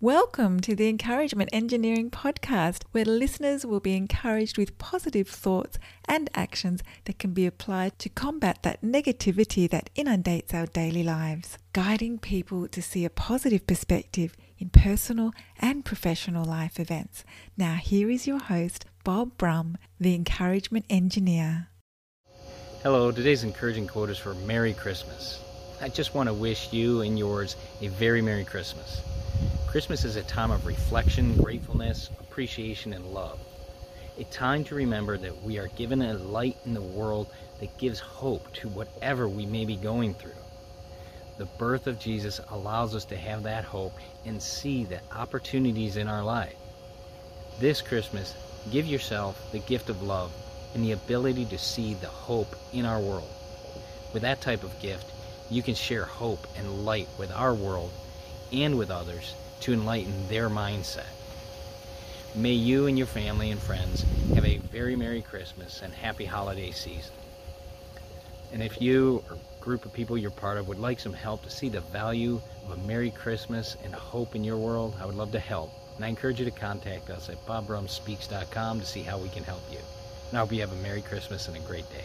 Welcome to the Encouragement Engineering Podcast, where listeners will be encouraged with positive thoughts and actions that can be applied to combat that negativity that inundates our daily lives, guiding people to see a positive perspective in personal and professional life events. Now, here is your host, Bob Brumm, the Encouragement Engineer. Hello, today's encouraging quote is for Merry Christmas. I just want to wish you and yours a very Merry Christmas. Christmas is a time of reflection, gratefulness, appreciation, and love. A time to remember that we are given a light in the world that gives hope to whatever we may be going through. The birth of Jesus allows us to have that hope and see the opportunities in our life. This Christmas, give yourself the gift of love and the ability to see the hope in our world. With that type of gift, you can share hope and light with our world and with others to enlighten their mindset. May you and your family and friends have a very Merry Christmas and happy holiday season. And if you or group of people you're part of would like some help to see the value of a Merry Christmas and hope in your world, I would love to help. And I encourage you to contact us at bobbrummspeaks.com to see how we can help you. And I hope you have a Merry Christmas and a great day.